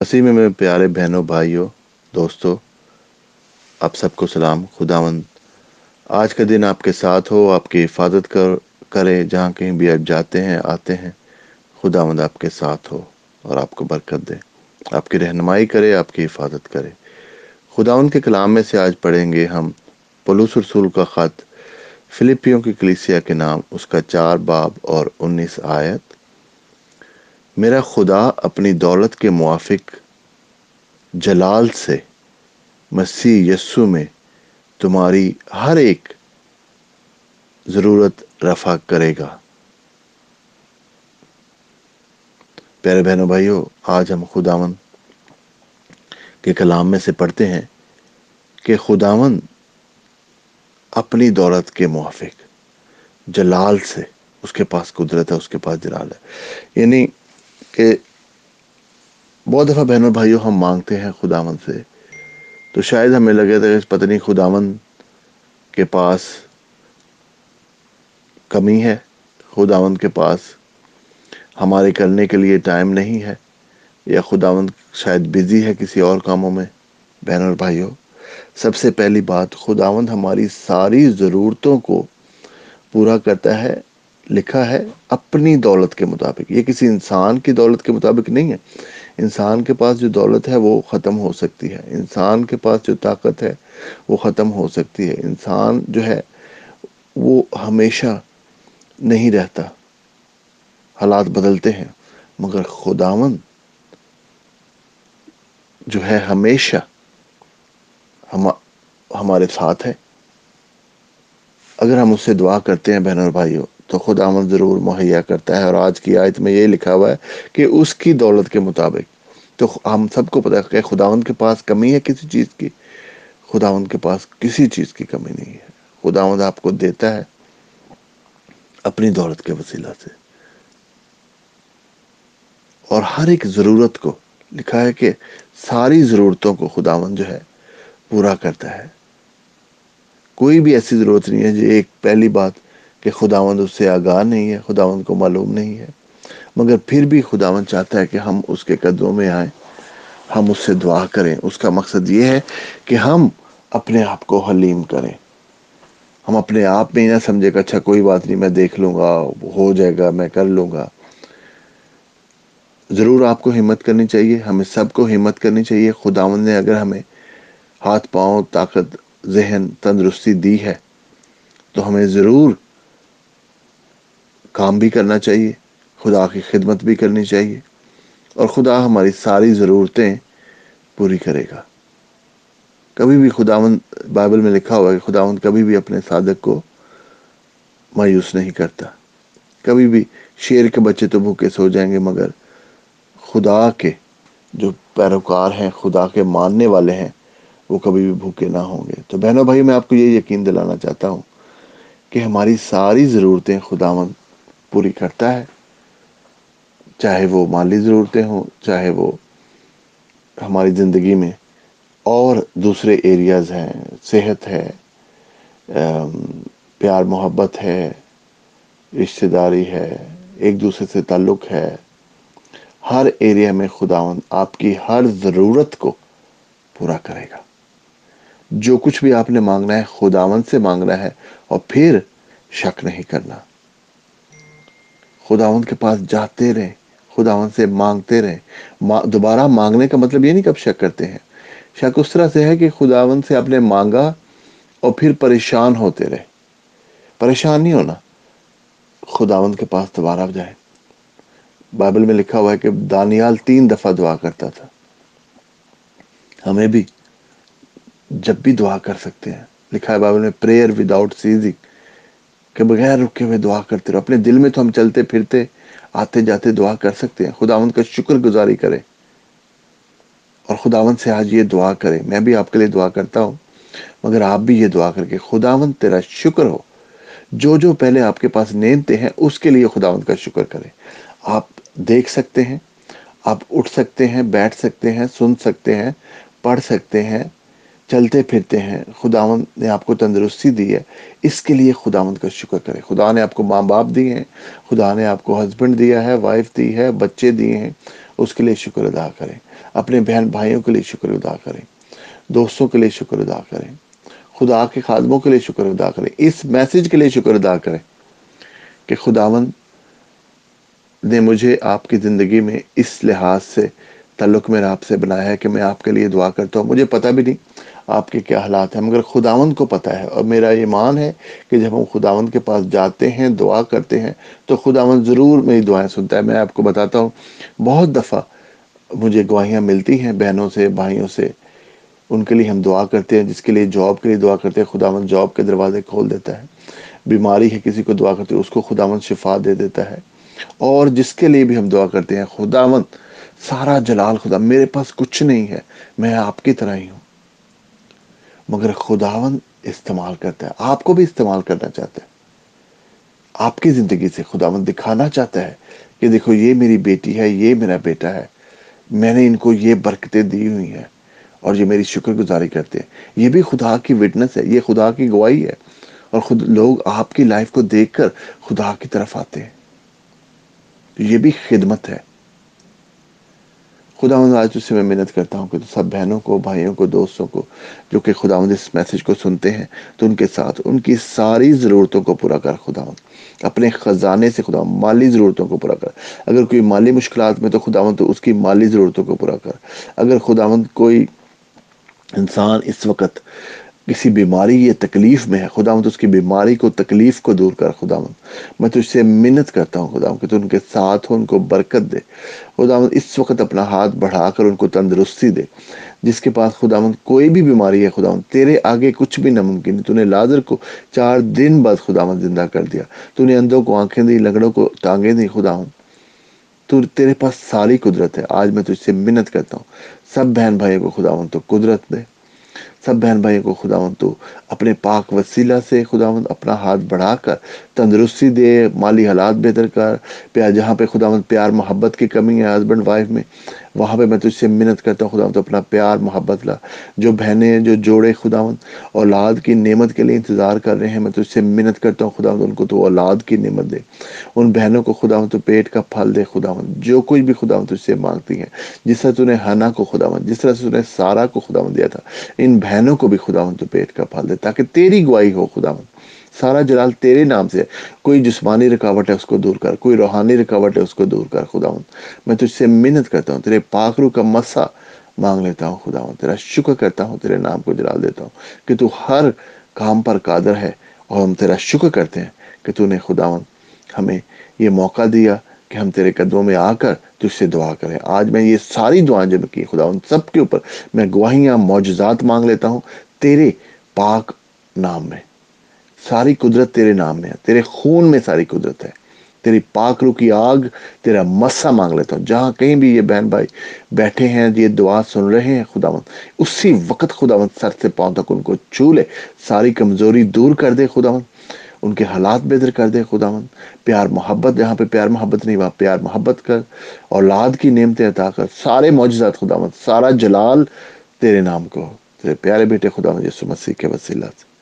مسیح میں میرے پیارے بہنوں، بھائیوں، دوستوں، آپ سب کو سلام، خداوند۔ آج کا دن آپ کے ساتھ ہو، آپ کی حفاظت کر، کرے، جہاں کہیں بھی آپ جاتے ہیں، آتے ہیں، خداوند آپ کے ساتھ ہو اور آپ کو برکت دے۔ آپ کی رہنمائی کرے، آپ کی حفاظت کرے۔ خداوند کے کلام میں سے آج پڑھیں گے ہم پلوس رسول کا خط، فلپیوں کی کلیسیا کے نام، اس کا چار باب اور انیس آیت۔ میرا خدا اپنی دولت کے موافق جلال سے مسیح یسو میں تمہاری ہر ایک ضرورت رفع کرے گا۔ پیارے بہنوں، بھائیوں، آج ہم خداون کے کلام میں سے پڑھتے ہیں کہ خداون اپنی دولت کے موافق جلال سے، اس کے پاس قدرت ہے، اس کے پاس جلال ہے۔ یعنی کہ بہت دفعہ بہنوں بھائیوں ہم مانگتے ہیں خداون سے۔ تو شاید ہمیں لگے تھا کہ پتہ نہیں خداون کے پاس کمی ہے خداون کے پاس ہمارے کرنے کے لیے ٹائم نہیں ہے، یا خداون شاید بزی ہے کسی اور کاموں میں بہن اور بھائیوں۔ سب سے پہلی بات خداون ہماری ساری ضرورتوں کو پورا کرتا ہے لکھا ہے اپنی دولت کے مطابق۔ یہ کسی انسان کی دولت کے مطابق نہیں ہے۔ انسان کے پاس جو دولت ہے وہ ختم ہو سکتی ہے۔ انسان کے پاس جو طاقت ہے وہ ختم ہو سکتی ہے۔ انسان جو ہے وہ ہمیشہ نہیں رہتا۔ حالات بدلتے ہیں۔ مگر خداون جو ہے ہمیشہ ہم، ہمارے ساتھ ہے۔ اگر ہم اس سے دعا کرتے ہیں بہن اور بھائیوں تو خدا مند ضرور مہیا کرتا ہے اور آج کی آیت میں یہ لکھا ہوا ہے کہ اس کی دولت کے مطابق۔ تو ہم سب کو پتا کہ خداون کے پاس کمی ہے کسی چیز کی؟ خداون کے پاس کسی چیز کی کمی نہیں ہے۔ خداوند آپ کو دیتا ہے اپنی دولت کے وسیلہ سے۔ اور ہر ایک ضرورت کو لکھا ہے کہ ساری ضرورتوں کو خداون جو ہے پورا کرتا ہے۔ کوئی بھی ایسی ضرورت نہیں ہے جو ایک پہلی بات کہ خداوند اس سے آگاہ نہیں ہے، خداوند کو معلوم نہیں ہے۔ مگر پھر بھی خداوند چاہتا ہے کہ ہم اس کے قدموں میں آئیں، ہم اس سے دعا کریں۔ اس کا مقصد یہ ہے کہ ہم اپنے آپ کو حلیم کریں۔ ہم اپنے آپ میں ہی نہ سمجھے کہ اچھا کوئی بات نہیں، میں دیکھ لوں گا، ہو جائے گا، میں کر لوں گا۔ ضرور آپ کو ہمت کرنی چاہیے، ہمیں سب کو ہمت کرنی چاہیے۔ خداون نے اگر ہمیں ہاتھ، پاؤں، طاقت، ذہن تندرستی دی ہے تو ہمیں ضرور کام بھی کرنا چاہیے، خدا کی خدمت بھی کرنی چاہیے، اور خدا ہماری ساری ضرورتیں پوری کرے گا۔ کبھی بھی خداون بائبل میں لکھا ہوا ہے کہ خداون کبھی بھی اپنے صادق کو مایوس نہیں کرتا۔ کبھی بھی شیر کے بچے تو بھوکے سو جائیں گے، مگر خدا کے جو پیروکار ہیں، خدا کے ماننے والے ہیں، وہ کبھی بھی بھوکے نہ ہوں گے۔ تو بہنوں بھائی میں آپ کو یہ یقین دلانا چاہتا ہوں کہ ہماری ساری ضرورتیں خداون پوری کرتا ہے۔ چاہے وہ مالی ضرورتیں ہوں، چاہے وہ ہماری زندگی میں اور دوسرے ایریاز ہیں۔ صحت ہے پیار، محبت ہے، رشتہ داری ہے، ایک دوسرے سے تعلق ہے۔ ہر ایریا میں خداون آپ کی ہر ضرورت کو پورا کرے گا۔ جو کچھ بھی آپ نے مانگنا ہے خداون سے مانگنا ہے اور پھر شک نہیں کرنا۔ خداون کے پاس جاتے رہیں خداون سے مانگتے رہیں۔ دوبارہ مانگنے کا مطلب یہ نہیں کب شک کرتے ہیں۔ شک اس طرح سے ہے کہ خداون سے آپ نے مانگا اور پھر پریشان ہوتے رہے۔ پریشان نہیں ہونا۔ خداون کے پاس دوبارہ جائے بائبل میں لکھا ہوا ہے کہ دانیال تین دفعہ دعا کرتا تھا۔ ہمیں بھی جب بھی دعا کر سکتے ہیں۔ لکھا ہے بائبل میں پریئر وداؤٹ سیزنگ کہ بغیر رکے ہوئے دعا کرتے رہو۔ اپنے دل میں تو ہم چلتے پھرتے، آتے جاتے دعا کر سکتے ہیں۔ خداون کا شکر گزاری کریں اور خداون سے آج یہ دعا کریں میں بھی آپ کے لیے دعا کرتا ہوں، مگر آپ بھی یہ دعا کر کے خداون تیرا شکر ہو۔ جو جو پہلے آپ کے پاس نیندتے ہیں، اس کے لیے خداون کا شکر کریں آپ دیکھ سکتے ہیں، آپ اٹھ سکتے ہیں، بیٹھ سکتے ہیں، سن سکتے ہیں، پڑھ سکتے ہیں۔ چلتے پھرتے ہیں۔ خداون نے آپ کو تندرستی دی ہے۔ اس کے لیے خداون کا شکر کرے خدا نے آپ کو ماں باپ دیے ہیں۔ خدا نے آپ کو ہسبینڈ دیا ہے وائف دی ہے، بچے دیے ہیں۔ اس کے لیے شکر ادا کریں۔ اپنے بہن بھائیوں کے لیے شکر ادا کریں۔ دوستوں کے لیے شکر ادا کریں۔ خدا کے خادموں کے لیے شکر ادا کریں۔ اس میسج کے لیے شکر ادا کریں کہ خداون نے مجھے آپ کی زندگی میں اس لحاظ سے، تعلق میرا آپ سے بنایا ہے کہ میں آپ کے لیے دعا کرتا ہوں۔ مجھے پتہ بھی نہیں آپ کے کیا حالات ہیں؟ مگر خداوند کو پتہ ہے اور میرا ایمان ہے کہ جب ہم خداوند کے پاس جاتے ہیں، دعا کرتے ہیں، تو خداوند ضرور میری دعائیں سنتا ہے۔ میں آپ کو بتاتا ہوں، بہت دفعہ مجھے گواہیاں ملتی ہیں بہنوں سے، بھائیوں سے۔ ان کے لیے ہم دعا کرتے ہیں، جس کے لیے جاب کے لیے دعا کرتے ہیں، خداوند جاب کے دروازے کھول دیتا ہے۔ بیماری ہے کسی کو دعا کرتے ہیں اس کو خداوند شفا دے دیتا ہے۔ اور جس کے لیے بھی ہم دعا کرتے ہیں، خداوند، سارا جلال خدا، میرے پاس کچھ نہیں ہے، میں آپ کی طرح ہی ہوں۔ مگر خداون استعمال کرتا ہے۔ آپ کو بھی استعمال کرنا چاہتا ہے۔ آپ کی زندگی سے خداون دکھانا چاہتا ہے کہ دیکھو یہ میری بیٹی ہے، یہ میرا بیٹا ہے۔ میں نے ان کو یہ برکتیں دی ہوئی ہیں اور یہ میری شکر گزاری کرتے ہیں۔ یہ بھی خدا کی وٹنس ہے، یہ خدا کی گواہی ہے۔ اور خود لوگ آپ کی لائف کو دیکھ کر خدا کی طرف آتے ہیں۔ یہ بھی خدمت ہے۔ خدا آج اس سے میں محنت کرتا ہوں کہ سب بہنوں کو، بھائیوں کو، دوستوں کو جو کہ خدا اس میسج کو سنتے ہیں، تو ان کے ساتھ، ان کی ساری ضرورتوں کو پورا کر خدا اپنے خزانے سے خدا مالی ضرورتوں کو پورا کر۔ اگر کوئی مالی مشکلات میں تو خدا تو اس کی مالی ضرورتوں کو پورا کر۔ اگر خدا کوئی انسان اس وقت کسی بیماری یا تکلیف میں ہے خدا مند اس کی بیماری کو، تکلیف کو دور کر خدا مند میں تجھ سے منت کرتا ہوں خدا کہ تو ان کے ساتھ ہو، ان کو برکت دے۔ خدا مند اس وقت اپنا ہاتھ بڑھا کر ان کو تندرستی دے۔ جس کے پاس خدا مند کوئی بھی بیماری ہے خدا مند تیرے آگے کچھ بھی ناممکن تو نے لازر کو چار دن بعد خدا مند زندہ کر دیا۔ تو نے اندھوں کو، آنکھیں دی لگڑوں کو ٹانگیں دی خدا مند تو تیرے پاس ساری قدرت ہے۔ آج میں تجھ سے منت کرتا ہوں۔ سب بہن بھائی کو خدا مند تو قدرت دے۔ سب بہن بھائیوں کو خداون تو اپنے پاک وسیلہ سے خداون اپنا ہاتھ بڑھا کر، تندرستی دے، مالی حالات بہتر کر۔ پیار جہاں پہ خداون پیار محبت کی کمی ہے ہسبینڈ وائف میں وہاں پہ میں تجھ سے منت کرتا ہوں خداون تو اپنا پیار، محبت لا۔ جو بہنیں جو جوڑے خداون اولاد کی نعمت کے لیے انتظار کر رہے ہیں، میں تجھ سے منت کرتا ہوں خداون ان کو تو اولاد کی نعمت دے۔ ان بہنوں کو خداون تو پیٹ کا پھل دے خداون جو کوئی بھی خداون تجھ سے مانگتی ہیں، جس طرح تو نے ہنا کو خداون جس طرح سے تو نے سارا کو خداون دیا تھا، ان بہنوں کو بھی خداون تو پیٹ کا پھل دے، تاکہ تیری گواہی ہو خداون سارا جلال تیرے نام سے کوئی جسمانی رکاوٹ ہے اس کو دور کر، کوئی روحانی رکاوٹ ہے اس کو دور کر خداون میں تجھ سے منت کرتا ہوں، تیرے پاکرو کا مسا مانگ لیتا ہوں خداون تیرا شکر کرتا ہوں، تیرے نام کو جلال دیتا ہوں کہ تو ہر کام پر قادر ہے اور ہم تیرا شکر کرتے ہیں کہ تو نے خداون ہمیں یہ موقع دیا کہ ہم تیرے قدموں میں آ کر تجھ سے دعا کریں۔ آج میں یہ ساری دعائیں جن کی خدا ان سب کے اوپر میں گواہیاں، معجزات مانگ لیتا ہوں تیرے پاک نام میں۔ ساری قدرت تیرے نام میں ہے، تیرے خون میں ساری قدرت ہے۔ تیری پاک رو کی آگ تیرا مسا مانگ لیتا ہوں۔ جہاں کہیں بھی یہ بہن بھائی بیٹھے ہیں، یہ دعا سن رہے ہیں، خدا مند، اسی وقت خدا مند سر سے پاؤں تک ان کو چھو لے۔ ساری کمزوری دور کر دے خدا مند۔ ان کے حالات بہتر کر دے خدا مند۔ پیار محبت، جہاں پہ پیار محبت نہیں، وہاں پیار محبت کر۔ اولاد کی نعمتیں عطا کر۔ سارے معجزات خدا مند، سارا جلال تیرے نام کو تیرے پیارے بیٹے خدا مند، یسو مسیح کے وسیلہ سے